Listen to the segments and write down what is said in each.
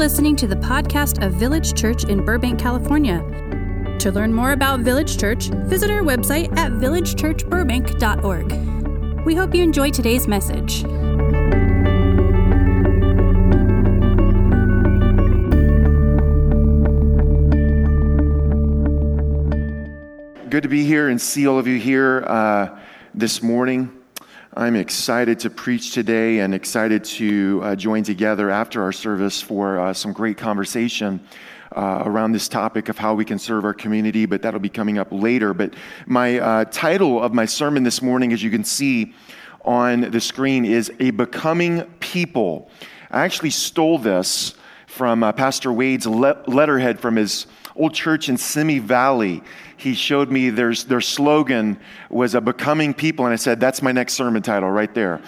listening to the podcast of Village Church in Burbank, California. To learn more about Village Church, visit our website at villagechurchburbank.org. We hope you enjoy today's message. Good to be here and see all of you here uh, this morning. I'm excited to preach today and excited to uh, join together after our service for uh, some great conversation uh, around this topic of how we can serve our community, but that'll be coming up later. But my uh, title of my sermon this morning, as you can see on the screen, is A Becoming People. I actually stole this from uh, Pastor Wade's le- letterhead from his old church in Simi Valley he showed me their, their slogan was a becoming people. And I said, that's my next sermon title right there.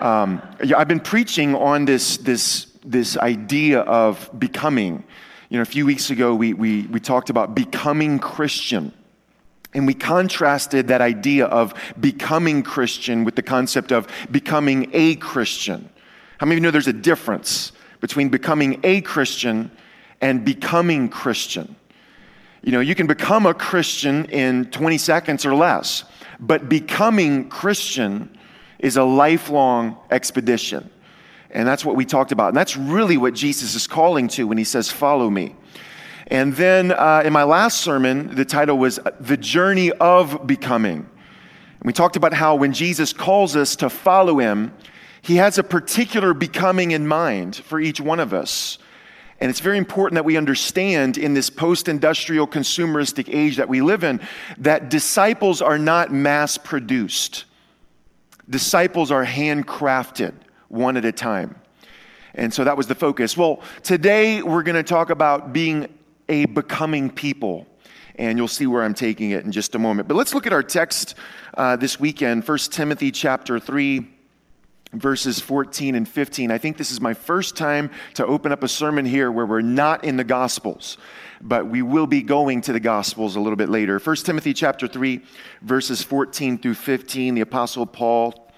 Um, I've been preaching on this, this, this idea of becoming. You know, a few weeks ago, we, we, we talked about becoming Christian. And we contrasted that idea of becoming Christian with the concept of becoming a Christian. How many of you know there's a difference between becoming a Christian and becoming Christian? You know, you can become a Christian in 20 seconds or less, but becoming Christian is a lifelong expedition. And that's what we talked about. And that's really what Jesus is calling to when he says, Follow me. And then uh, in my last sermon, the title was The Journey of Becoming. And we talked about how when Jesus calls us to follow him, he has a particular becoming in mind for each one of us. And it's very important that we understand in this post industrial consumeristic age that we live in that disciples are not mass produced. Disciples are handcrafted one at a time. And so that was the focus. Well, today we're going to talk about being a becoming people. And you'll see where I'm taking it in just a moment. But let's look at our text uh, this weekend, 1 Timothy chapter 3 verses 14 and 15. I think this is my first time to open up a sermon here where we're not in the Gospels, but we will be going to the Gospels a little bit later. 1 Timothy chapter 3, verses 14 through 15, the Apostle Paul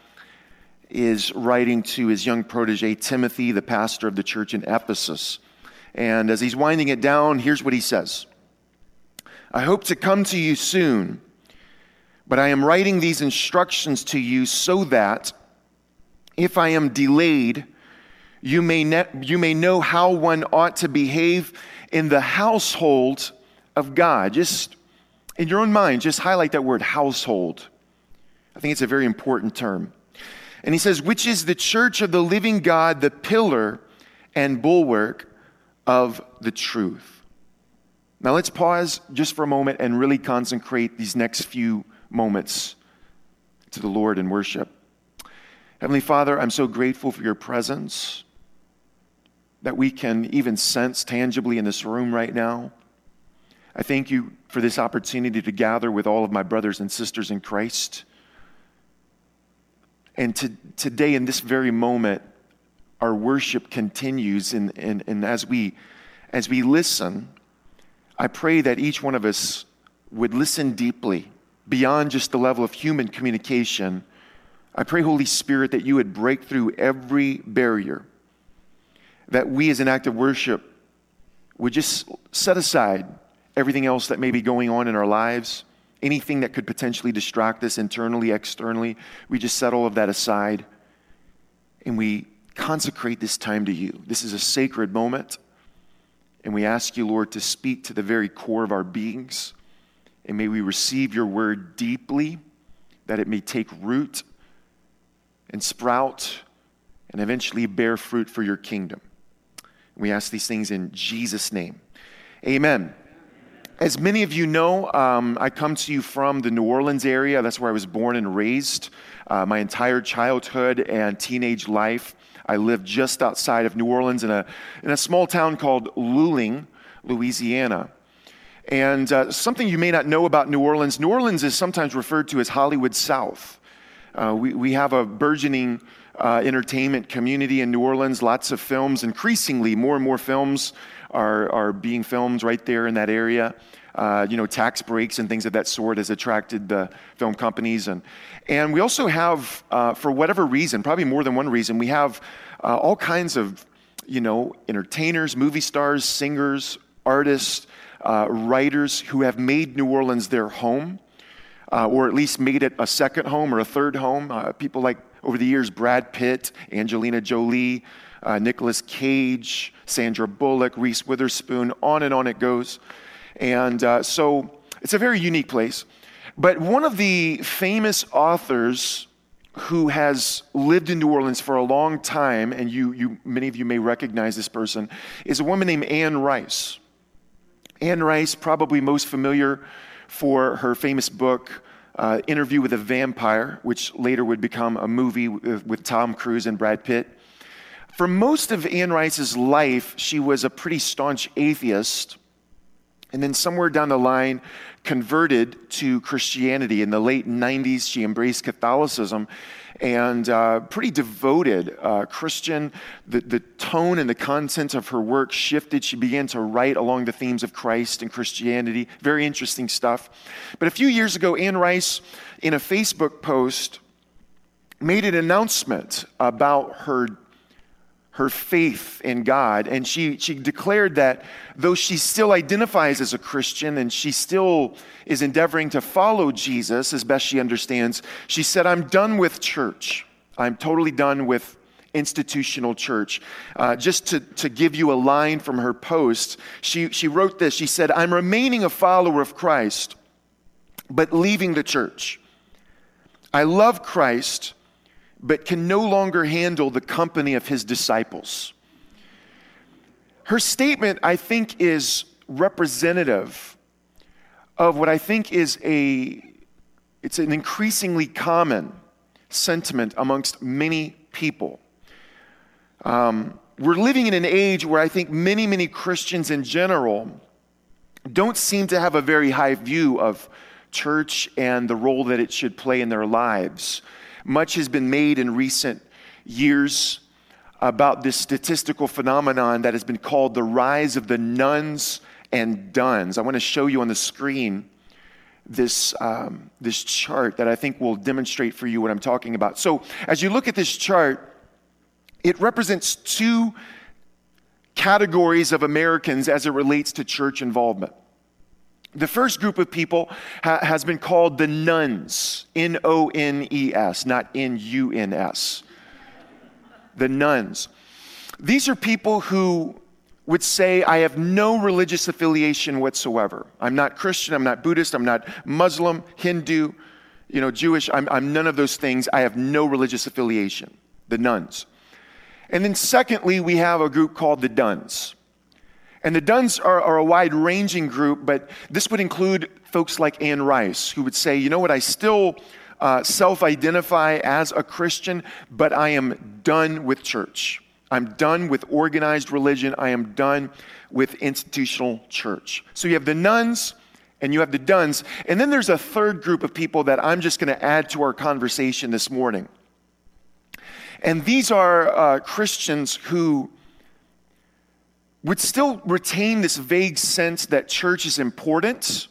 is writing to his young protege, Timothy, the pastor of the church in Ephesus. And as he's winding it down, here's what he says I hope to come to you soon, but I am writing these instructions to you so that if I am delayed, you may, ne- you may know how one ought to behave in the household of God. Just in your own mind, just highlight that word household. I think it's a very important term. And he says, which is the church of the living God, the pillar and bulwark of the truth. Now let's pause just for a moment and really consecrate these next few moments to the Lord in worship. Heavenly Father, I'm so grateful for your presence that we can even sense tangibly in this room right now. I thank you for this opportunity to gather with all of my brothers and sisters in Christ. And to, today, in this very moment, our worship continues. And, and, and as, we, as we listen, I pray that each one of us would listen deeply beyond just the level of human communication I pray, Holy Spirit, that you would break through every barrier, that we as an act of worship would just set aside everything else that may be going on in our lives, anything that could potentially distract us internally, externally. We just set all of that aside and we consecrate this time to you. This is a sacred moment. And we ask you, Lord, to speak to the very core of our beings. And may we receive your word deeply, that it may take root and sprout and eventually bear fruit for your kingdom. We ask these things in Jesus' name. Amen. As many of you know, um, I come to you from the New Orleans area. That's where I was born and raised. Uh, my entire childhood and teenage life, I lived just outside of New Orleans in a, in a small town called Luling, Louisiana. And uh, something you may not know about New Orleans New Orleans is sometimes referred to as Hollywood South. Uh, we, we have a burgeoning uh, entertainment community in New Orleans, lots of films. Increasingly, more and more films are, are being filmed right there in that area. Uh, you know, tax breaks and things of that sort has attracted the film companies. And, and we also have, uh, for whatever reason, probably more than one reason, we have uh, all kinds of you know, entertainers, movie stars, singers, artists, uh, writers who have made New Orleans their home, uh, or at least made it a second home or a third home. Uh, people like over the years Brad Pitt, Angelina Jolie, uh, Nicolas Cage, Sandra Bullock, Reese Witherspoon, on and on it goes. And uh, so it's a very unique place. But one of the famous authors who has lived in New Orleans for a long time, and you, you, many of you may recognize this person, is a woman named Anne Rice. Anne Rice, probably most familiar for her famous book, uh, Interview with a Vampire, which later would become a movie with, with Tom Cruise and Brad Pitt. For most of Anne Rice's life, she was a pretty staunch atheist. And then somewhere down the line, converted to Christianity. In the late 90s, she embraced Catholicism and uh, pretty devoted uh, Christian. The, the tone and the content of her work shifted. She began to write along the themes of Christ and Christianity. Very interesting stuff. But a few years ago, Anne Rice, in a Facebook post, made an announcement about her her faith in God. And she, she declared that though she still identifies as a Christian and she still is endeavoring to follow Jesus as best she understands, she said, I'm done with church. I'm totally done with institutional church. Uh, just to, to give you a line from her post, she, she wrote this. She said, I'm remaining a follower of Christ, but leaving the church. I love Christ but can no longer handle the company of his disciples. Her statement, I think, is representative of what I think is a it's an increasingly common sentiment amongst many people. Um, we're living in an age where I think many, many Christians in general don't seem to have a very high view of church and the role that it should play in their lives. Much has been made in recent years about this statistical phenomenon that has been called the rise of the nones and dones. I want to show you on the screen this, um, this chart that I think will demonstrate for you what I'm talking about. So, as you look at this chart, it represents two categories of Americans as it relates to church involvement. The first group of people ha- has been called the nones, N O N E S, not N U N S. The nuns. These are people who would say, I have no religious affiliation whatsoever. I'm not Christian, I'm not Buddhist, I'm not Muslim, Hindu, you know, Jewish, I'm, I'm none of those things. I have no religious affiliation. The nones. And then, secondly, we have a group called the dones. And the Dones are, are a wide ranging group, but this would include folks like Anne Rice, who would say, you know what, I still uh, self identify as a Christian, but I am done with church. I'm done with organized religion. I am done with institutional church. So you have the nones and you have the dones. And then there's a third group of people that I'm just going to add to our conversation this morning. And these are uh, Christians who would still retain this vague sense that church is important,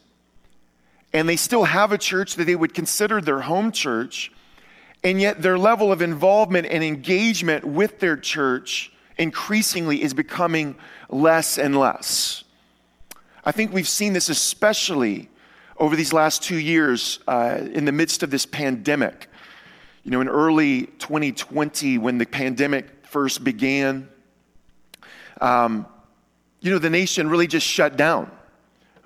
and they still have a church that they would consider their home church, and yet their level of involvement and engagement with their church increasingly is becoming less and less. I think we've seen this especially over these last two years uh, in the midst of this pandemic. You know, in early 2020, when the pandemic first began, um, you know, the nation really just shut down.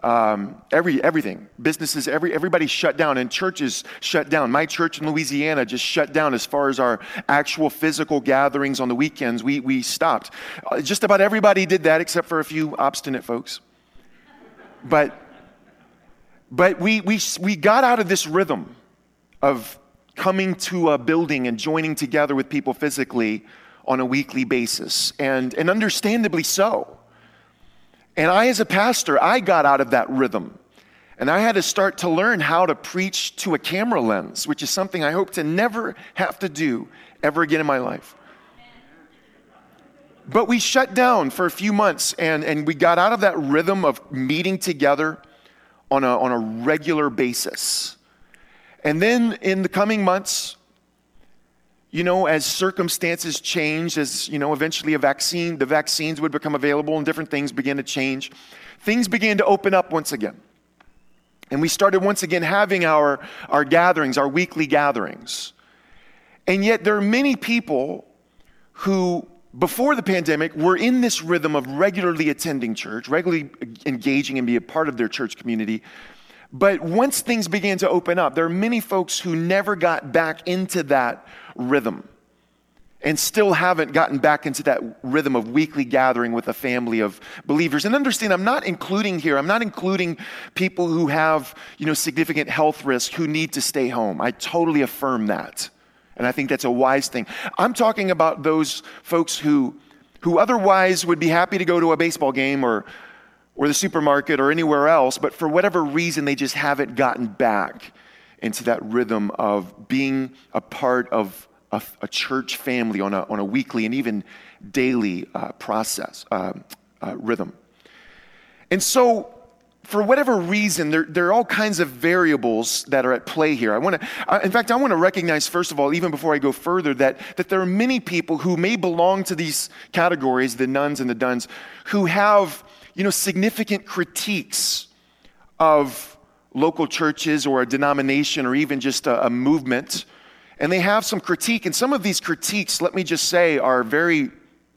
Um, every everything, businesses, every everybody shut down, and churches shut down. My church in Louisiana just shut down as far as our actual physical gatherings on the weekends. We we stopped. Uh, just about everybody did that, except for a few obstinate folks. But but we we we got out of this rhythm of coming to a building and joining together with people physically on a weekly basis, and and understandably so. And I, as a pastor, I got out of that rhythm. And I had to start to learn how to preach to a camera lens, which is something I hope to never have to do ever again in my life. But we shut down for a few months and, and we got out of that rhythm of meeting together on a, on a regular basis. And then in the coming months, you know, as circumstances changed, as, you know, eventually a vaccine, the vaccines would become available and different things began to change, things began to open up once again. And we started once again having our, our gatherings, our weekly gatherings. And yet there are many people who, before the pandemic, were in this rhythm of regularly attending church, regularly engaging and be a part of their church community. But once things began to open up, there are many folks who never got back into that rhythm and still haven't gotten back into that rhythm of weekly gathering with a family of believers. And understand, I'm not including here, I'm not including people who have, you know, significant health risk who need to stay home. I totally affirm that. And I think that's a wise thing. I'm talking about those folks who, who otherwise would be happy to go to a baseball game or or the supermarket or anywhere else, but for whatever reason, they just haven't gotten back into that rhythm of being a part of a, a church family on a, on a weekly and even daily uh, process, uh, uh, rhythm. And so, for whatever reason, there, there, are all kinds of variables that are at play here. I want to, in fact, I want to recognize, first of all, even before I go further, that, that there are many people who may belong to these categories, the nones and the dones, who have you know, significant critiques of local churches or a denomination or even just a, a movement. And they have some critique. And some of these critiques, let me just say, are very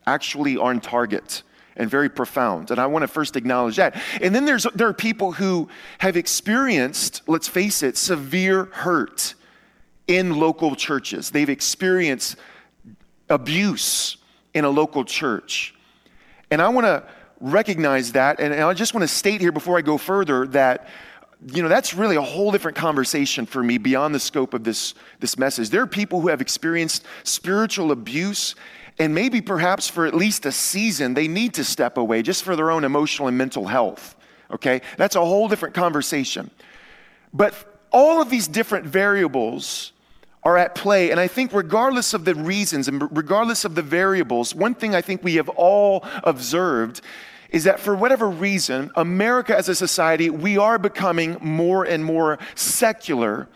actually on target and very profound. And I want to first acknowledge that. And then there's, there are people who have experienced, let's face it, severe hurt in local churches. They've experienced abuse in a local church. And I want to recognize that. And, I just want to state here before I go further that you know that's really a whole different conversation for me beyond the scope of this, this message there are people who have experienced spiritual abuse and maybe perhaps for at least a season they need to step away just for their own emotional and mental health okay that's a whole different conversation but all of these different variables are at play. And I think, regardless of the reasons and regardless of the variables, one thing I think we have all observed is that for whatever reason, America as a society, we are becoming more and more secular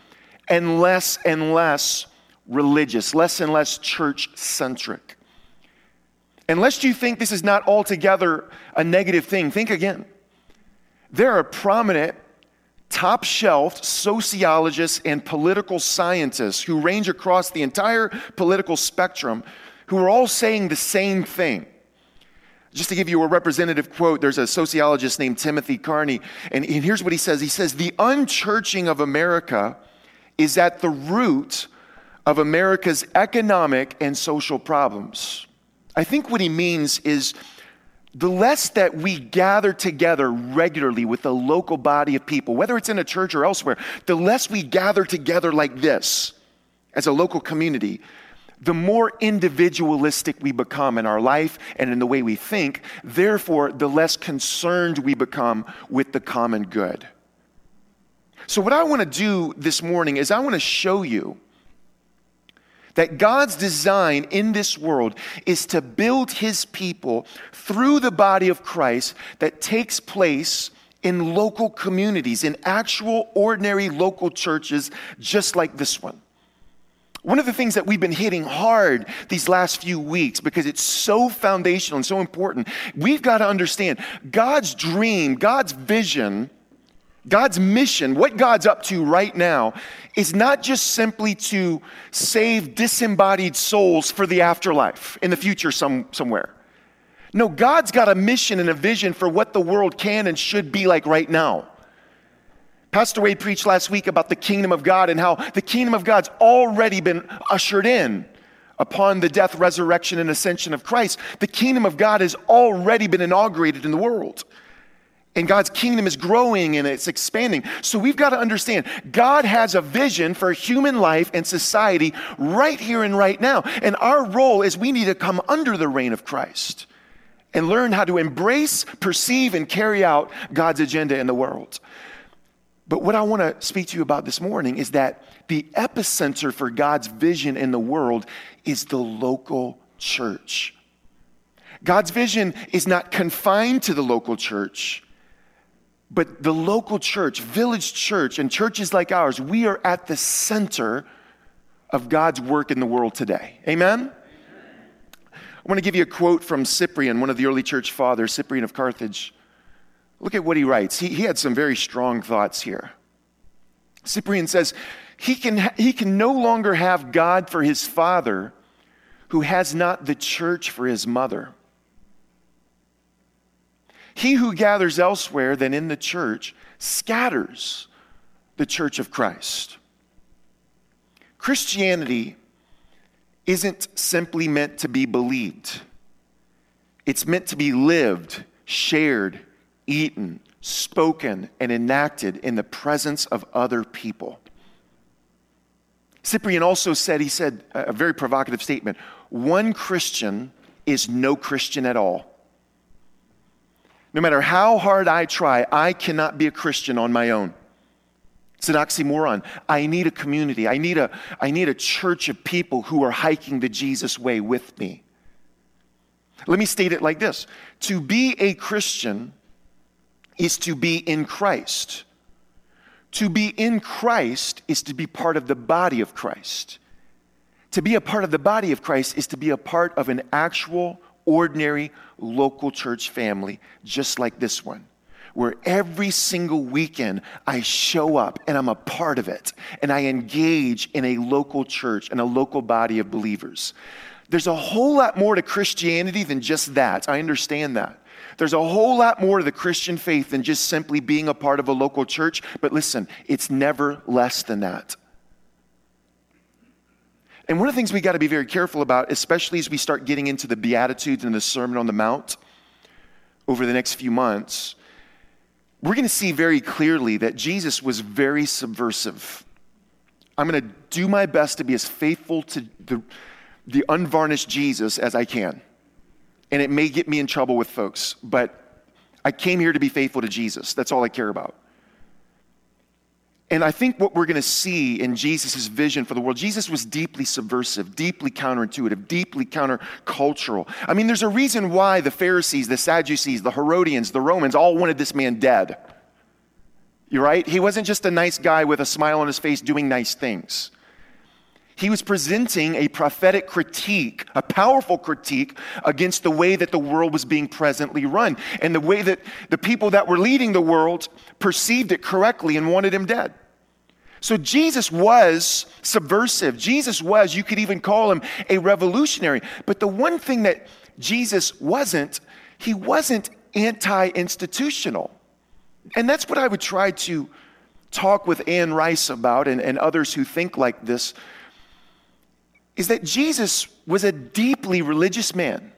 and less and less religious, less and less church centric. Unless you think this is not altogether a negative thing, think again. There are prominent, top shelf sociologists and political scientists who range across the entire political spectrum who are all saying the same thing just to give you a representative quote, there's a sociologist named Timothy Carney, and, here's what he says He says, The unchurching of America is at the root of America's economic and social problems. I think what he means is the less that we gather together regularly with a local body of people, whether it's in a church or elsewhere, the less we gather together like this as a local community, the more individualistic we become in our life and in the way we think, therefore, the less concerned we become with the common good. So, what I want to do this morning is I want to show you that God's design in this world is to build his people through the body of Christ that takes place in local communities, in actual, ordinary local churches just like this one. One of the things that we've been hitting hard these last few weeks because it's so foundational and so important, we've got to understand God's dream, God's vision, God's mission, what God's up to right now is not just simply to save disembodied souls for the afterlife in the future some, somewhere. No, God's got a mission and a vision for what the world can and should be like right now. Pastor Wade preached last week about the kingdom of God and how the kingdom of God's already been ushered in upon the death, resurrection, and ascension of Christ. The kingdom of God has already been inaugurated in the world. And God's kingdom is growing and it's expanding. So we've got to understand God has a vision for human life and society right here and right now. And our role is we need to come under the reign of Christ and learn how to embrace, perceive, and carry out God's agenda in the world. But what I want to speak to you about this morning is that the epicenter for God's vision in the world is the local church. God's vision is not confined to the local church, but the local church, village church, and churches like ours, we are at the center of God's work in the world today. Amen? I want to give you a quote from Cyprian, one of the early church fathers, Cyprian of Carthage. Look at what he writes. He, he had some very strong thoughts here. Cyprian says, he can, he can no longer have God for his father who has not the church for his mother. He who gathers elsewhere than in the church scatters the church of Christ. Christianity isn't simply meant to be believed, it's meant to be lived, shared, eaten, spoken, and enacted in the presence of other people. Cyprian also said, he said a very provocative statement one Christian is no Christian at all. No matter how hard I try, I cannot be a Christian on my own. It's an oxymoron. I need a community. I need a, I need a church of people who are hiking the Jesus way with me. Let me state it like this To be a Christian is to be in Christ. To be in Christ is to be part of the body of Christ. To be a part of the body of Christ is to be a part of an actual, ordinary, local church family, just like this one where every single weekend I show up and I'm a part of it and I engage in a local church and a local body of believers. There's a whole lot more to Christianity than just that. I understand that. There's a whole lot more to the Christian faith than just simply being a part of a local church. But listen, it's never less than that. And one of the things we got to be very careful about, especially as we start getting into the Beatitudes and the Sermon on the Mount over the next few months, we're going to see very clearly that Jesus was very subversive. I'm going to do my best to be as faithful to the, the unvarnished Jesus as I can. And it may get me in trouble with folks, but I came here to be faithful to Jesus. That's all I care about. And I think what we're going to see in Jesus' vision for the world, Jesus was deeply subversive, deeply counterintuitive, deeply countercultural. I mean, there's a reason why the Pharisees, the Sadducees, the Herodians, the Romans all wanted this man dead. You're right? He wasn't just a nice guy with a smile on his face doing nice things. He was presenting a prophetic critique, a powerful critique against the way that the world was being presently run and the way that the people that were leading the world perceived it correctly and wanted him dead. So Jesus was subversive. Jesus was, you could even call him a revolutionary. But the one thing that Jesus wasn't, he wasn't anti institutional. And that's what I would try to talk with Anne Rice about and, and others who think like this is that Jesus was a deeply religious man.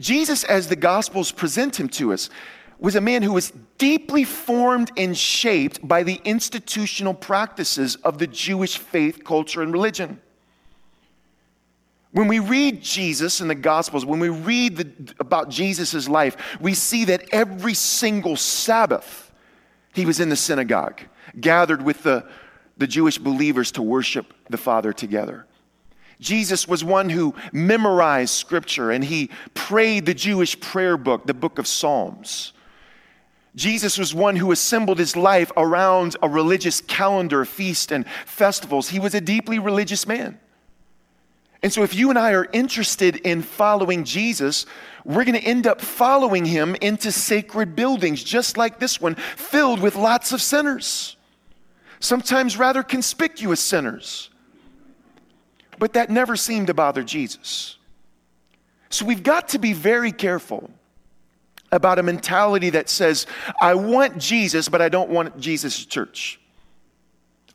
Jesus, as the Gospels present him to us, was a man who was deeply formed and shaped by the institutional practices of the Jewish faith, culture, and religion. When we read Jesus in the Gospels, when we read the, about Jesus' life, we see that every single Sabbath he was in the synagogue, gathered with the the Jewish believers to worship the Father together. Jesus was one who memorized scripture and he prayed the Jewish prayer book, the book of Psalms. Jesus was one who assembled his life around a religious calendar, feast, and festivals. He was a deeply religious man. And so, if you and I are interested in following Jesus, we're going to end up following him into sacred buildings, just like this one, filled with lots of sinners sometimes rather conspicuous sinners. But that never seemed to bother Jesus. So we've got to be very careful about a mentality that says, I want Jesus, but I don't want Jesus' church.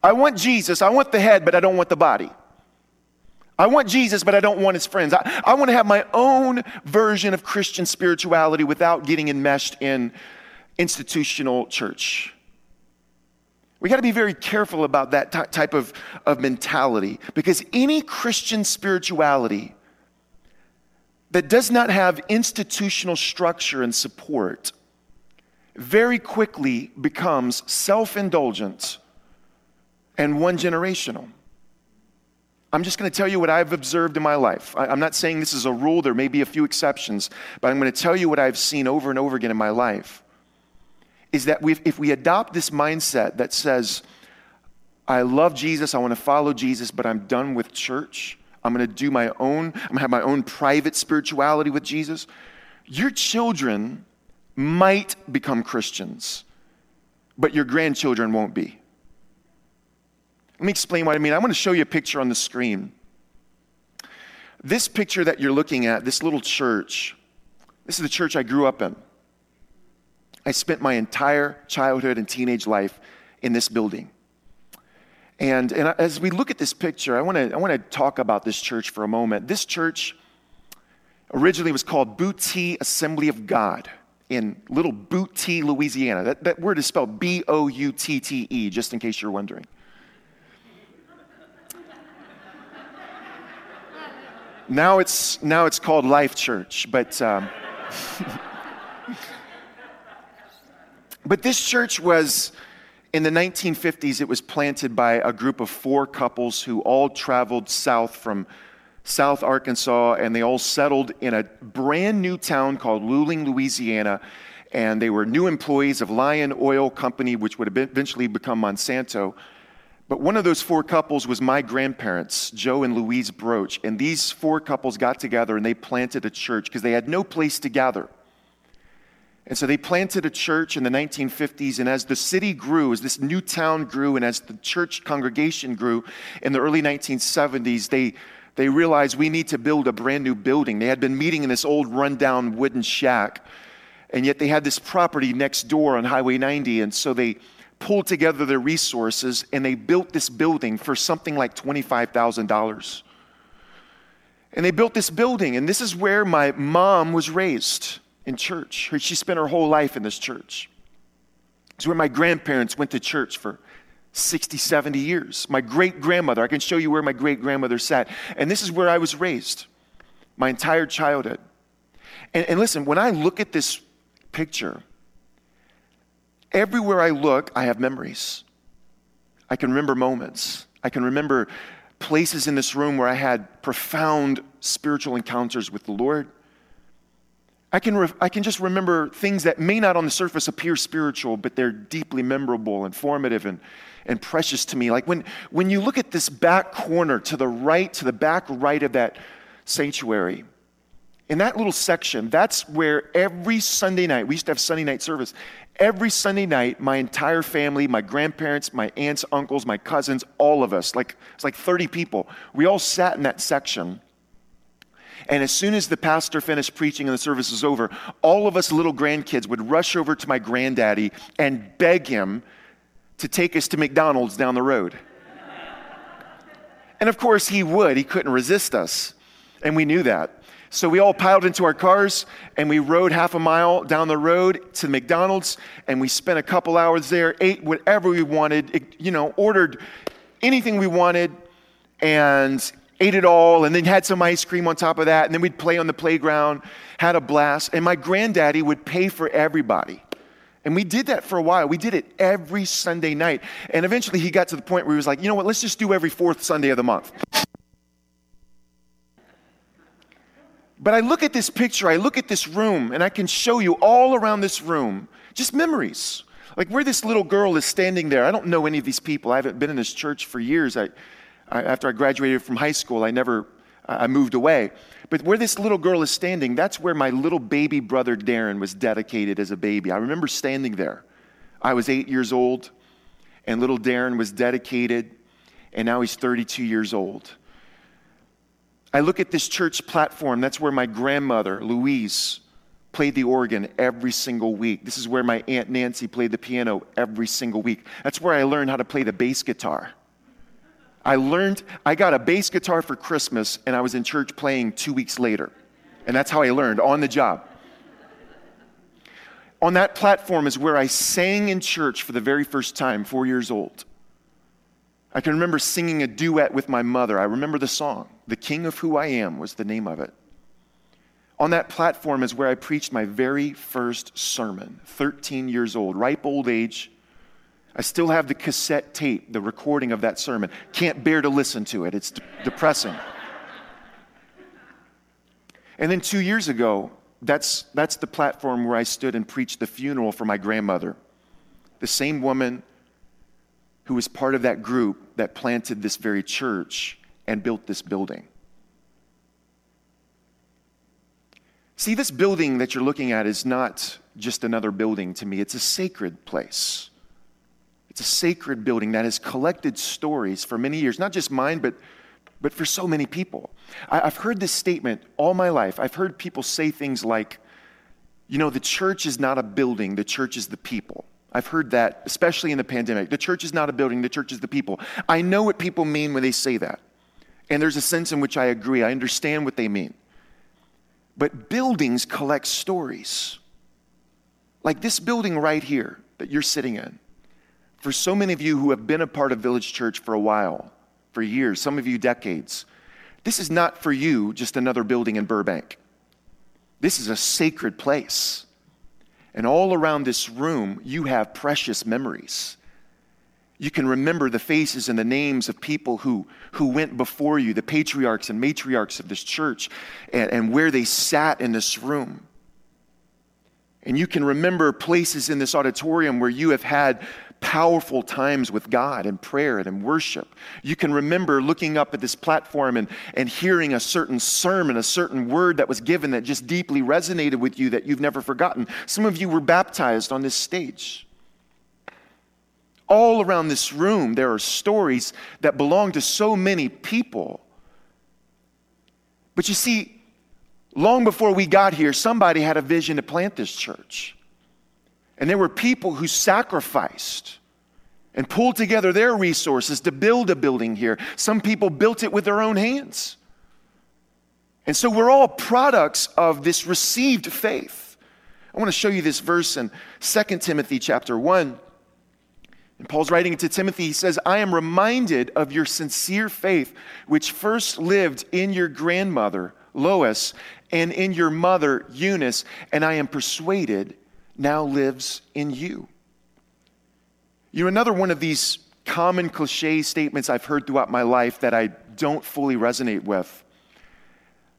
I want Jesus, I want the head, but I don't want the body. I want Jesus, but I don't want his friends. I, I want to have my own version of Christian spirituality without getting enmeshed in institutional church. We got to be very careful about that t- type of, of mentality because any Christian spirituality that does not have institutional structure and support very quickly becomes self indulgent and one generational. I'm just going to tell you what I've observed in my life. I, I'm not saying this is a rule, there may be a few exceptions, but I'm going to tell you what I've seen over and over again in my life is that if we adopt this mindset that says, I love Jesus, I want to follow Jesus, but I'm done with church. I'm going to do my own, I'm going to have my own private spirituality with Jesus. Your children might become Christians, but your grandchildren won't be. Let me explain what I mean. I want to show you a picture on the screen. This picture that you're looking at, this little church, this is the church I grew up in. I spent my entire childhood and teenage life in this building. And, and as we look at this picture, I want to I want to talk about this church for a moment. This church originally was called Boutte Assembly of God in Little Boutte, Louisiana. That, that word is spelled B O U T T E, just in case you're wondering. now it's now it's called Life Church, but. Um, but this church was in the 1950s, it was planted by a group of four couples who all traveled south from South Arkansas, and they all settled in a brand new town called Luling, Louisiana. And they were new employees of Lion Oil Company, which would eventually become Monsanto. But one of those four couples was my grandparents, Joe and Louise Broach. And these four couples got together and they planted a church because they had no place to gather. And so they planted a church in the 1950s. And as the city grew, as this new town grew, and as the church congregation grew in the early 1970s, they, they realized we need to build a brand new building. They had been meeting in this old rundown wooden shack. And yet they had this property next door on Highway 90. And so they pulled together their resources and they built this building for something like $25,000. And they built this building. And this is where my mom was raised in church. She spent her whole life in this church. It's where my grandparents went to church for 60, 70 years. My great grandmother, I can show you where my great grandmother sat. And this is where I was raised my entire childhood. And, and listen, when I look at this picture, everywhere I look, I have memories. I can remember moments. I can remember places in this room where I had profound spiritual encounters with the Lord. I can, re- I can just remember things that may not on the surface appear spiritual, but they're deeply memorable and formative and, and precious to me. Like when, when you look at this back corner to the right, to the back right of that sanctuary, in that little section, that's where every Sunday night, we used to have Sunday night service. Every Sunday night, my entire family, my grandparents, my aunts, uncles, my cousins, all of us, like it's like 30 people, we all sat in that section and as soon as the pastor finished preaching and the service was over, all of us little grandkids would rush over to my granddaddy and beg him to take us to McDonald's down the road. and of course, he would. He couldn't resist us. And we knew that. So we all piled into our cars and we rode half a mile down the road to McDonald's and we spent a couple hours there, ate whatever we wanted, you know, ordered anything we wanted, and ate it all, and then had some ice cream on top of that, and then we'd play on the playground, had a blast. And my granddaddy would pay for everybody. And we did that for a while. We did it every Sunday night. And eventually he got to the point where he was like, you know what, let's just do every fourth Sunday of the month. But I look at this picture, I look at this room, and I can show you all around this room just memories. Like where this little girl is standing there. I don't know any of these people. I haven't been in this church for years. I, After I graduated from high school, I never, I moved away. But where this little girl is standing, that's where my little baby brother Darren was dedicated as a baby. I remember standing there. I was eight years old, and little Darren was dedicated, and now he's 32 years old. I look at this church platform, that's where my grandmother, Louise, played the organ every single week. This is where my Aunt Nancy played the piano every single week. That's where I learned how to play the bass guitar. I learned, I got a bass guitar for Christmas, and I was in church playing two weeks later. And that's how I learned on the job. On that platform is where I sang in church for the very first time, four years old. I can remember singing a duet with my mother. I remember the song, The King of Who I Am was the name of it. On that platform is where I preached my very first sermon, 13 years old, ripe old age, I still have the cassette tape, the recording of that sermon. Can't bear to listen to it, it's de- depressing. And then two years ago, that's, that's the platform where I stood and preached the funeral for my grandmother. The same woman who was part of that group that planted this very church and built this building. See, this building that you're looking at is not just another building to me, it's a sacred place. It's a sacred building that has collected stories for many years, not just mine, but, but for so many people. I, I've heard this statement all my life. I've heard people say things like, you know, the church is not a building, the church is the people. I've heard that, especially in the pandemic. The church is not a building, the church is the people. I know what people mean when they say that. And there's a sense in which I agree. I understand what they mean. But buildings collect stories. Like this building right here that you're sitting in. For so many of you who have been a part of Village Church for a while, for years, some of you decades, this is not for you just another building in Burbank. This is a sacred place. And all around this room, you have precious memories. You can remember the faces and the names of people who, who went before you, the patriarchs and matriarchs of this church, and, and where they sat in this room. And you can remember places in this auditorium where you have had powerful times with God and prayer and worship. You can remember looking up at this platform and, and hearing a certain sermon, a certain word that was given that just deeply resonated with you that you've never forgotten. Some of you were baptized on this stage. All around this room, there are stories that belong to so many people. But you see, long before we got here, somebody had a vision to plant this church. And there were people who sacrificed and pulled together their resources to build a building here. Some people built it with their own hands. And so we're all products of this received faith. I want to show you this verse in 2 Timothy chapter 1. And Paul's writing to Timothy, he says, I am reminded of your sincere faith, which first lived in your grandmother, Lois, and in your mother, Eunice, and I am persuaded now lives in you. You know, another one of these common cliche statements I've heard throughout my life that I don't fully resonate with.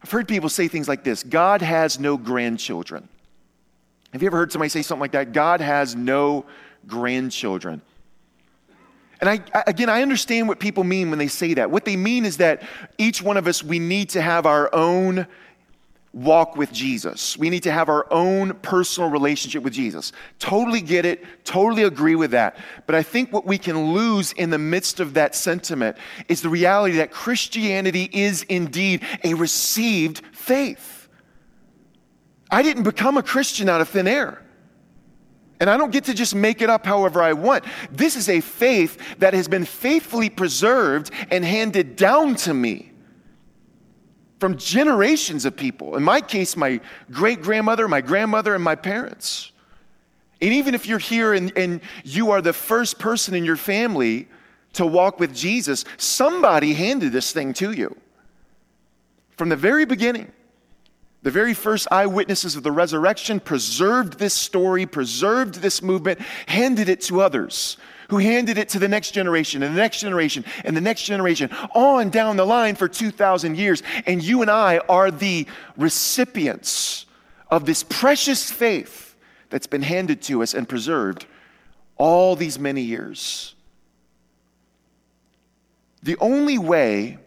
I've heard people say things like this God has no grandchildren. Have you ever heard somebody say something like that? God has no grandchildren. And I, again, I understand what people mean when they say that. What they mean is that each one of us, we need to have our own walk with Jesus. We need to have our own personal relationship with Jesus. Totally get it, totally agree with that. But I think what we can lose in the midst of that sentiment is the reality that Christianity is indeed a received faith. I didn't become a Christian out of thin air. And I don't get to just make it up however I want. This is a faith that has been faithfully preserved and handed down to me from generations of people. In my case, my great grandmother, my grandmother, and my parents. And even if you're here and, and you are the first person in your family to walk with Jesus, somebody handed this thing to you. From the very beginning, the very first eyewitnesses of the resurrection preserved this story, preserved this movement, handed it to others who handed it to the next generation and the next generation and the next generation on down the line for 2,000 years. And you and I are the recipients of this precious faith that's been handed to us and preserved all these many years. The only way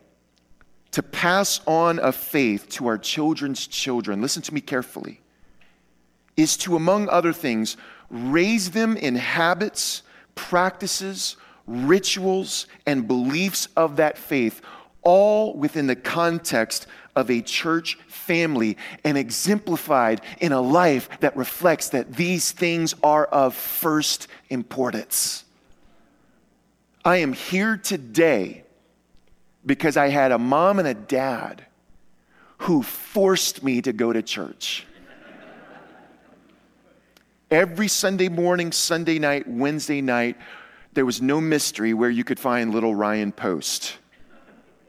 to pass on a faith to our children's children, listen to me carefully, is to, among other things, raise them in habits practices, rituals, and beliefs of that faith, all within the context of a church family and exemplified in a life that reflects that these things are of first importance. I am here today because I had a mom and a dad who forced me to go to church. Every Sunday morning, Sunday night, Wednesday night, there was no mystery where you could find little Ryan Post.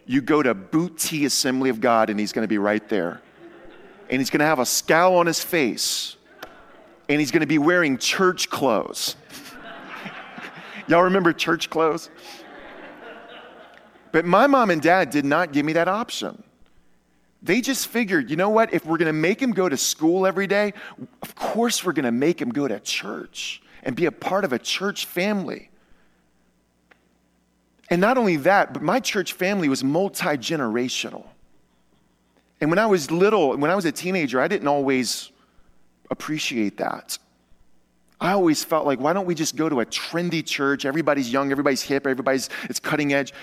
You go to Boutte Assembly of God, and he's going to be right there. And he's going to have a scowl on his face, and he's going to be wearing church clothes. Y'all remember church clothes? But my mom and dad did not give me that option. They just figured, you know what? If we're going to make him go to school every day, of course we're going to make him go to church and be a part of a church family. And not only that, but my church family was multi generational. And when I was little, when I was a teenager, I didn't always appreciate that. I always felt like, why don't we just go to a trendy church? Everybody's young, everybody's hip, everybody's it's cutting edge.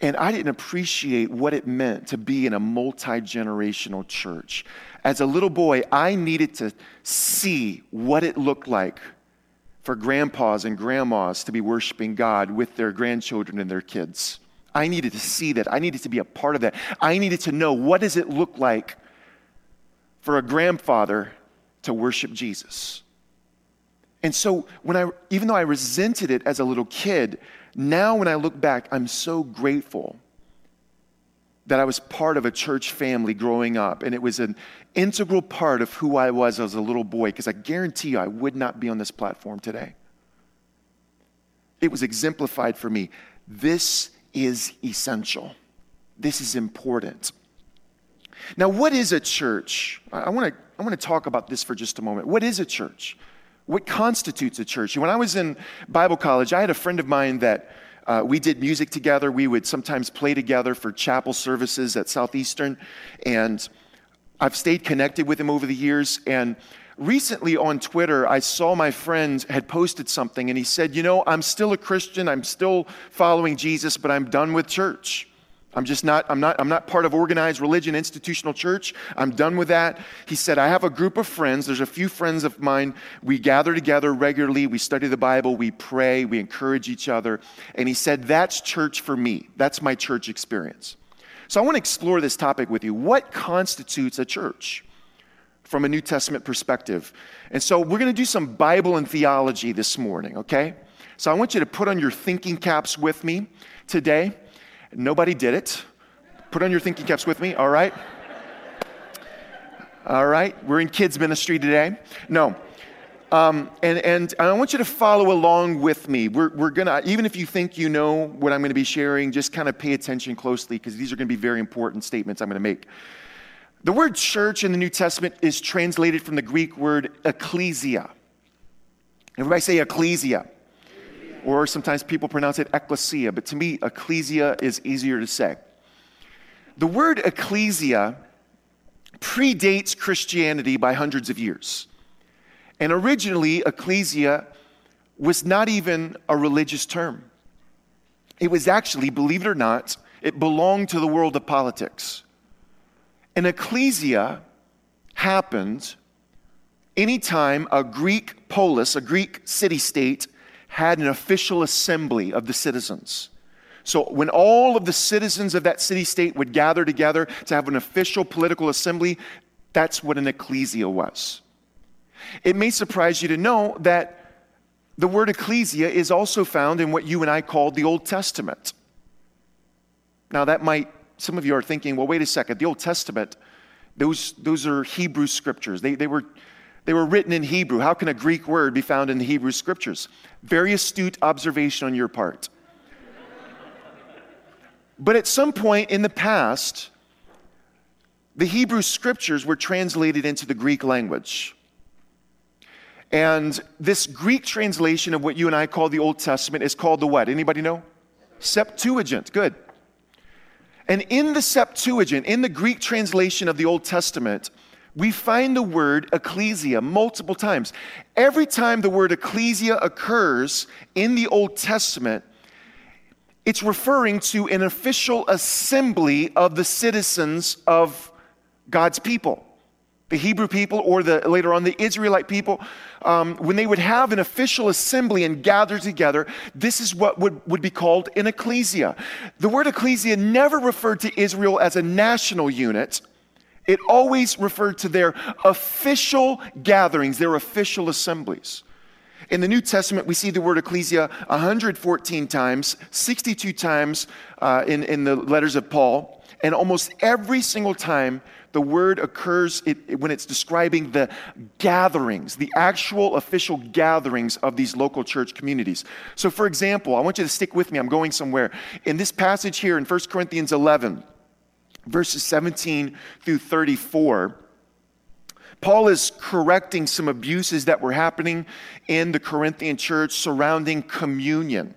And I didn't appreciate what it meant to be in a multi generational church. As a little boy, I needed to see what it looked like for grandpas and grandmas to be worshiping God with their grandchildren and their kids. I needed to see that. I needed to be a part of that. I needed to know what does it look like for a grandfather to worship Jesus. And so when I even though I resented it as a little kid, now when I look back, I'm so grateful that I was part of a church family growing up, and it was an integral part of who I was as a little boy, because I guarantee you I would not be on this platform today. It was exemplified for me. This is essential, this is important. Now, what is a church? I want to I want to talk about this for just a moment. What is a church? What constitutes a church? When I was in Bible college, I had a friend of mine that uh, we did music together. We would sometimes play together for chapel services at Southeastern. And I've stayed connected with him over the years. And recently on Twitter, I saw my friend had posted something and he said, You know, I'm still a Christian. I'm still following Jesus, but I'm done with church. I'm just not, I'm not, I'm not part of organized religion, institutional church. I'm done with that. He said, I have a group of friends. There's a few friends of mine. We gather together regularly. We study the Bible. We pray. We encourage each other. And he said, That's church for me. That's my church experience. So I want to explore this topic with you. What constitutes a church? From a New Testament perspective. And so we're going to do some Bible and theology this morning, okay? So I want you to put on your thinking caps with me today. Nobody did it. Put on your thinking caps with me, all right? All right, we're in kids' ministry today. No. Um, and, and I want you to follow along with me. We're, we're going to, even if you think you know what I'm going to be sharing, just kind of pay attention closely because these are going to be very important statements I'm going to make. The word church in the New Testament is translated from the Greek word ecclesia. Everybody say ecclesia or sometimes people pronounce it ecclesia, but to me, ecclesia is easier to say. The word ecclesia predates Christianity by hundreds of years. And originally, ecclesia was not even a religious term. It was actually, believe it or not, it belonged to the world of politics. An ecclesia happened anytime a Greek polis, a Greek city state, had an official assembly of the citizens. So, when all of the citizens of that city state would gather together to have an official political assembly, that's what an ecclesia was. It may surprise you to know that the word ecclesia is also found in what you and I call the Old Testament. Now, that might, some of you are thinking, well, wait a second, the Old Testament, those, those are Hebrew scriptures. They, they were they were written in Hebrew. How can a Greek word be found in the Hebrew scriptures? Very astute observation on your part. but at some point in the past, the Hebrew scriptures were translated into the Greek language. And this Greek translation of what you and I call the Old Testament is called the what? Anybody know? Septuagint. Good. And in the Septuagint, in the Greek translation of the Old Testament, we find the word ecclesia multiple times. Every time the word ecclesia occurs in the Old Testament, it's referring to an official assembly of the citizens of God's people. The Hebrew people, or the, later on the Israelite people, um, when they would have an official assembly and gather together, this is what would, would be called an ecclesia. The word ecclesia never referred to Israel as a national unit, it always referred to their official gatherings, their official assemblies. In the New Testament, we see the word ecclesia 114 times, 62 times uh, in, in the letters of Paul, and almost every single time the word occurs it, when it's describing the gatherings, the actual official gatherings of these local church communities. So, for example, I want you to stick with me, I'm going somewhere. In this passage here in 1 Corinthians 11, verses 17 through 34, Paul is correcting some abuses that were happening in the Corinthian church surrounding communion.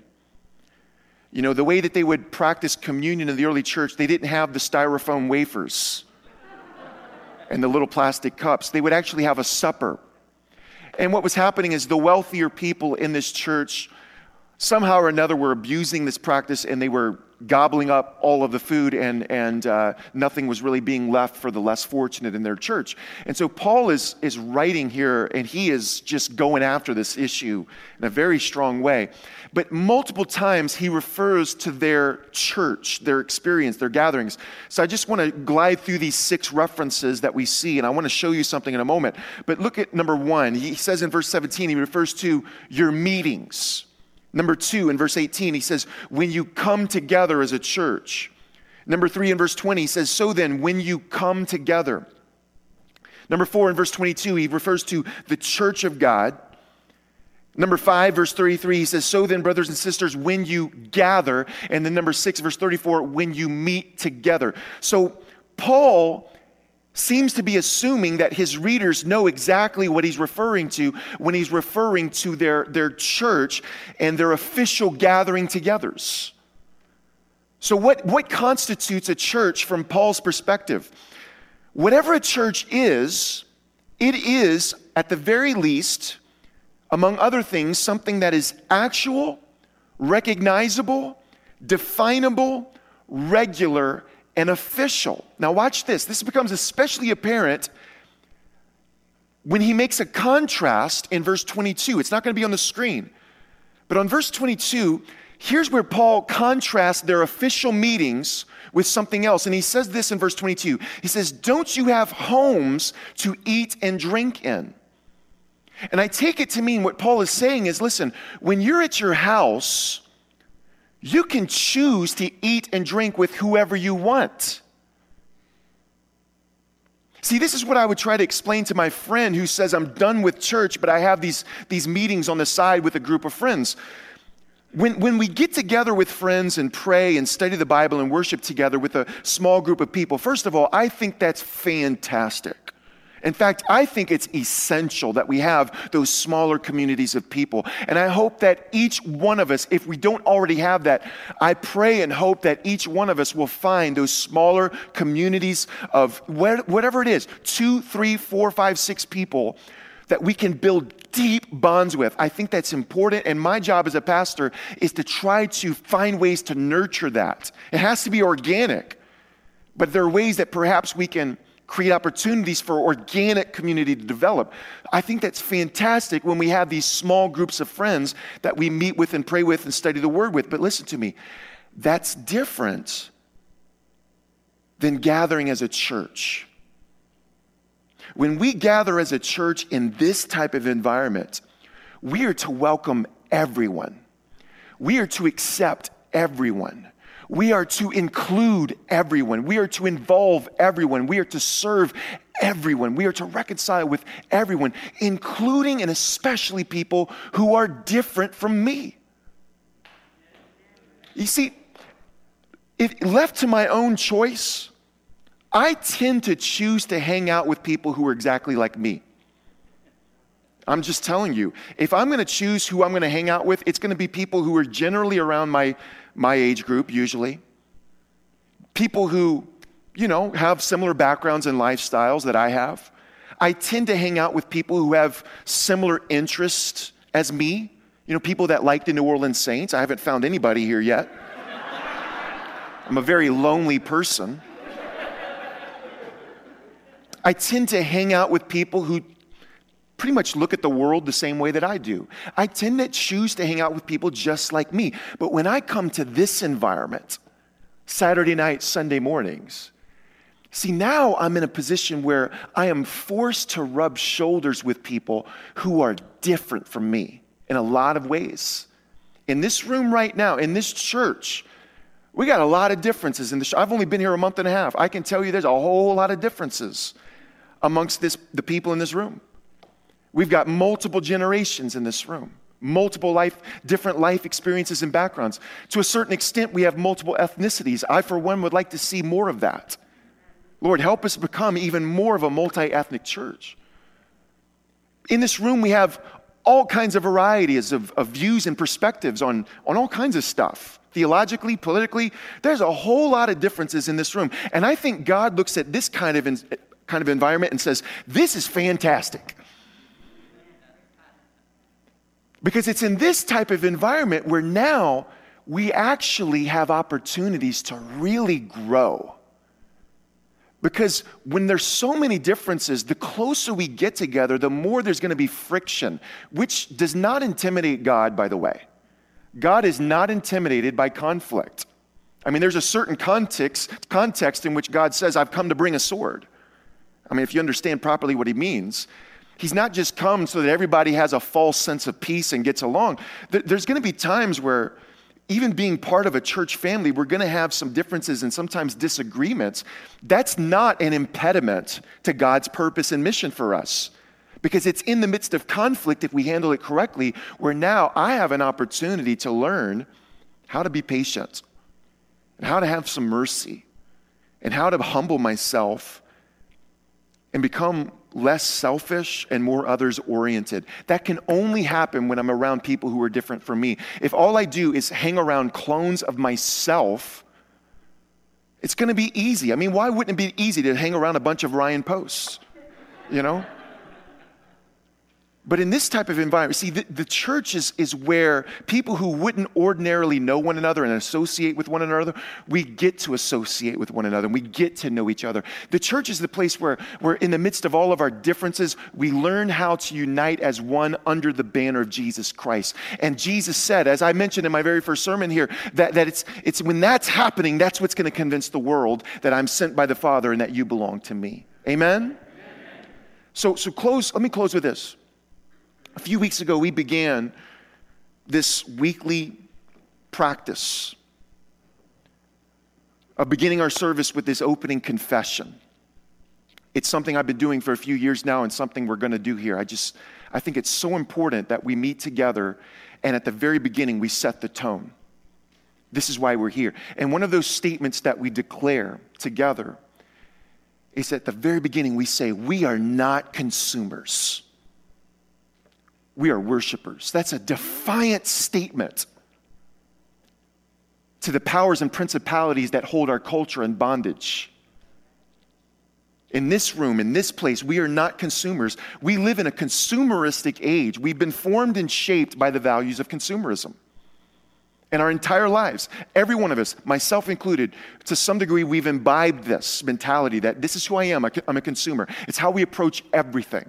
You know, the way that they would practice communion in the early church, they didn't have the styrofoam wafers and the little plastic cups. They would actually have a supper. And what was happening is the wealthier people in this church somehow or another were abusing this practice and they were gobbling up all of the food and, and uh, nothing was really being left for the less fortunate in their church. And so Paul is, is writing here and he is just going after this issue in a very strong way. But multiple times he refers to their church, their experience, their gatherings. So I just want to glide through these six references that we see and I want to show you something in a moment. But look at number one. He says in verse 17, he refers to your meetings. Number two, in verse 18, he says, when you come together as a church. Number three, in verse 20, he says, so then, when you come together. Number four, in verse 22, he refers to the church of God. Number five, verse 33, he says, So then, brothers and sisters, when you gather. And then number six, verse 34, when you meet together. So Paul seems to be assuming that his readers know exactly what he's referring to when he's referring to their, their church and their official gathering togethers. So, what, what constitutes a church from Paul's perspective? Whatever a church is, it is, at the very least, among other things, something that is actual, recognizable, definable, regular, and official. Now, watch this. This becomes especially apparent when he makes a contrast in verse 22. It's not going to be on the screen, but on verse 22, here's where Paul contrasts their official meetings with something else. And he says this in verse 22 He says, Don't you have homes to eat and drink in? And I take it to mean what Paul is saying is listen, when you're at your house, you can choose to eat and drink with whoever you want. See, this is what I would try to explain to my friend who says, I'm done with church, but I have these, these meetings on the side with a group of friends. When, when we get together with friends and pray and study the Bible and worship together with a small group of people, first of all, I think that's fantastic. In fact, I think it's essential that we have those smaller communities of people. And I hope that each one of us, if we don't already have that, I pray and hope that each one of us will find those smaller communities of whatever it is two, three, four, five, six people that we can build deep bonds with. I think that's important. And my job as a pastor is to try to find ways to nurture that. It has to be organic, but there are ways that perhaps we can create opportunities for organic community to develop. I think that's fantastic when we have these small groups of friends that we meet with and pray with and study the word with. But listen to me, that's different than gathering as a church. When we gather as a church in this type of environment, we are to welcome everyone. We are to accept everyone. We are to include everyone. We are to involve everyone. We are to serve everyone. We are to reconcile with everyone, including and especially people who are different from me. You see, if left to my own choice, I tend to choose to hang out with people who are exactly like me. I'm just telling you, if I'm going to choose who I'm going to hang out with, it's going to be people who are generally around my, my age group, usually. People who, you know, have similar backgrounds and lifestyles that I have. I tend to hang out with people who have similar interests as me. You know, people that like the New Orleans Saints. I haven't found anybody here yet. I'm a very lonely person. I tend to hang out with people who pretty much look at the world the same way that I do. I tend to choose to hang out with people just like me. But when I come to this environment, Saturday night, Sunday mornings, see, now I'm in a position where I am forced to rub shoulders with people who are different from me in a lot of ways. In this room right now, in this church, we got a lot of differences in the sh- I've only been here a month and a half. I can tell you there's a whole lot of differences amongst this, the people in this room. We've got multiple generations in this room, multiple life, different life experiences and backgrounds. To a certain extent, we have multiple ethnicities. I, for one, would like to see more of that. Lord, help us become even more of a multi ethnic church. In this room, we have all kinds of varieties of, of, views and perspectives on, on all kinds of stuff theologically, politically. There's a whole lot of differences in this room. And I think God looks at this kind of, in, kind of environment and says, This is fantastic. Because it's in this type of environment where now we actually have opportunities to really grow. Because when there's so many differences, the closer we get together, the more there's going to be friction, which does not intimidate God, by the way. God is not intimidated by conflict. I mean, there's a certain context, context in which God says, I've come to bring a sword. I mean, if you understand properly what he means, he's not just come so that everybody has a false sense of peace and gets along. There's going to be times where even being part of a church family, we're going to have some differences and sometimes disagreements. That's not an impediment to God's purpose and mission for us. Because it's in the midst of conflict, if we handle it correctly, where now I have an opportunity to learn how to be patient and how to have some mercy and how to humble myself and become less selfish and more others oriented. That can only happen when I'm around people who are different from me. If all I do is hang around clones of myself, it's going to be easy. I mean, why wouldn't it be easy to hang around a bunch of Ryan Posts? You know? But in this type of environment, see, the, the, church is, is where people who wouldn't ordinarily know one another and associate with one another, we get to associate with one another and we get to know each other. The church is the place where, where, in the midst of all of our differences, we learn how to unite as one under the banner of Jesus Christ. And Jesus said, as I mentioned in my very first sermon here, that, that it's, it's when that's happening, that's what's going to convince the world that I'm sent by the Father and that you belong to me. Amen? Amen? So, so close, let me close with this. A few weeks ago, we began this weekly practice of beginning our service with this opening confession. It's something I've been doing for a few years now and something we're going to do here. I just I think it's so important that we meet together and at the very beginning we set the tone. This is why we're here. And one of those statements that we declare together is at the very beginning we say we are not consumers we are worshipers. That's a defiant statement to the powers and principalities that hold our culture in bondage. In this room, in this place, we are not consumers. We live in a consumeristic age. We've been formed and shaped by the values of consumerism. In our entire lives, every one of us, myself included, to some degree, we've imbibed this mentality that this is who I am. I'm a consumer. It's how we approach everything.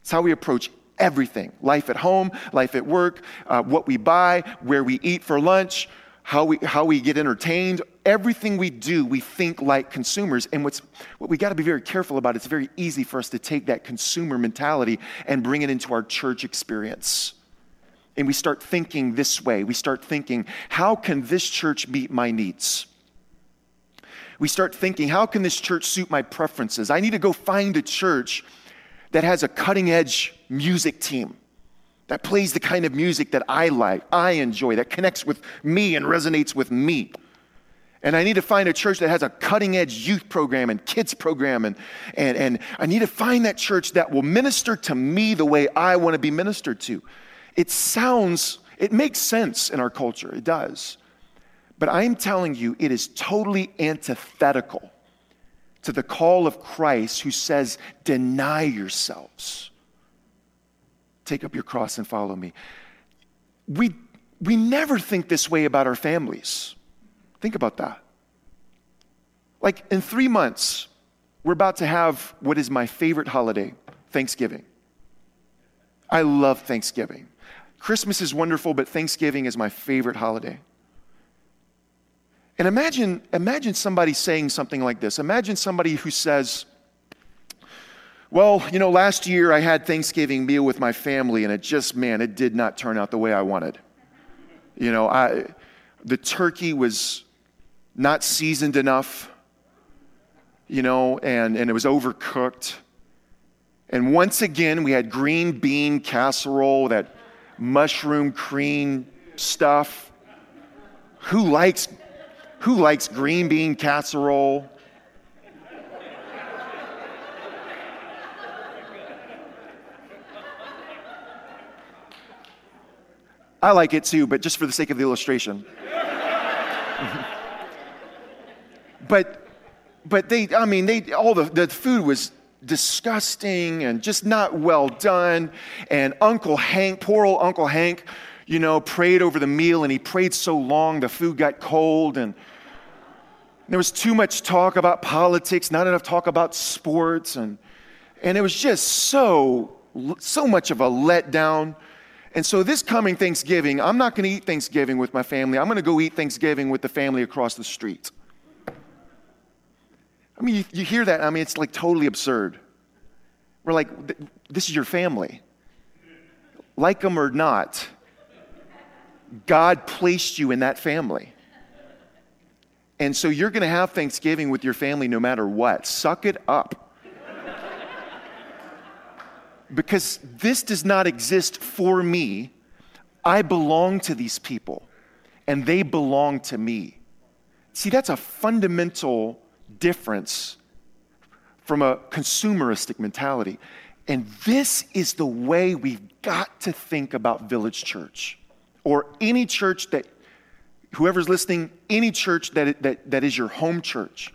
It's how we approach everything life at home, life at work, uh, what we buy, where we eat for lunch, how we, how we get entertained. Everything we do, we think like consumers. And what's, what we got to be very careful about, it's very easy for us to take that consumer mentality and bring it into our church experience. And we start thinking this way. We start thinking, how can this church meet my needs? We start thinking, how can this church suit my preferences? I need to go find a church that has a cutting edge music team that plays the kind of music that I like, I enjoy, that connects with me and resonates with me. And I need to find a church that has a cutting edge youth program and kids program. And, and, and I need to find that church that will minister to me the way I want to be ministered to. It sounds, it makes sense in our culture, it does. But I'm telling you, it is totally antithetical to the call of Christ who says, Deny yourselves. Take up your cross and follow me. We, we never think this way about our families. Think about that. Like in three months, we're about to have what is my favorite holiday Thanksgiving. I love Thanksgiving. Christmas is wonderful, but Thanksgiving is my favorite holiday. And imagine, imagine somebody saying something like this. Imagine somebody who says, Well, you know, last year I had Thanksgiving meal with my family, and it just, man, it did not turn out the way I wanted. You know, I, the turkey was not seasoned enough, you know, and, and it was overcooked. And once again, we had green bean casserole, that mushroom cream stuff. Who likes who likes green bean casserole? I like it too, but just for the sake of the illustration. but, but they, I mean, they, all the, the food was disgusting and just not well done. And Uncle Hank, poor old Uncle Hank, you know, prayed over the meal and he prayed so long the food got cold and there was too much talk about politics, not enough talk about sports and and it was just so so much of a letdown. And so this coming Thanksgiving, I'm not going to eat Thanksgiving with my family. I'm going to go eat Thanksgiving with the family across the street. I mean, you, you hear that, I mean, it's like totally absurd. We're like, this is your family. Like them or not, God placed you in that family. And so you're going to have Thanksgiving with your family no matter what. Suck it up. Because this does not exist for me. I belong to these people, and they belong to me. See, that's a fundamental difference from a consumeristic mentality. And this is the way we've got to think about Village Church or any church that, whoever's listening, any church that, that, that is your home church.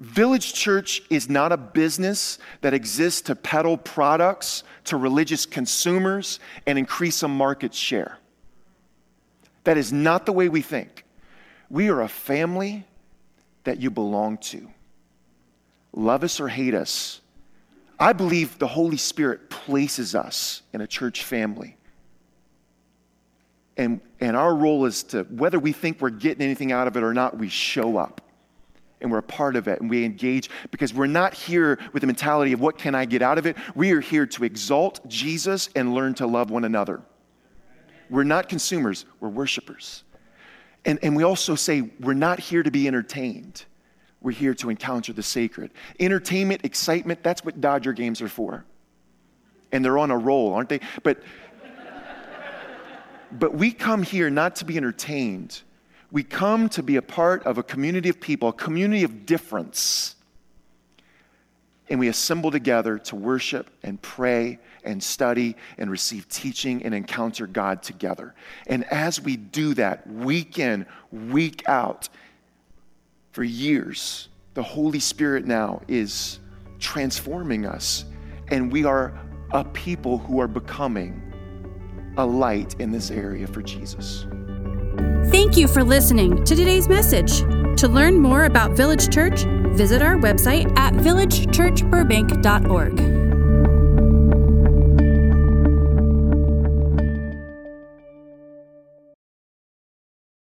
Village Church is not a business that exists to peddle products to religious consumers and increase a market share. That is not the way we think. We are a family that you belong to. Love us or hate us. I believe the Holy Spirit places us in a church family. And, and our role is to, whether we think we're getting anything out of it or not, we show up and we're a part of it and we engage because we're not here with the mentality of what can I get out of it. We are here to exalt Jesus and learn to love one another. We're not consumers, we're worshipers. And, and we also say we're not here to be entertained. We're here to encounter the sacred. Entertainment, excitement, that's what Dodger games are for. And they're on a roll, aren't they? But but we come here not to be entertained. We come to be a part of a community of people, a community of difference. And we assemble together to worship and pray and study and receive teaching and encounter God together. And as we do that week in, week out, for years, the Holy Spirit now is transforming us. And we are a people who are becoming a light in this area for Jesus. Thank you for listening to today's message. To learn more about Village Church, visit our website at villagechurchburbank.org.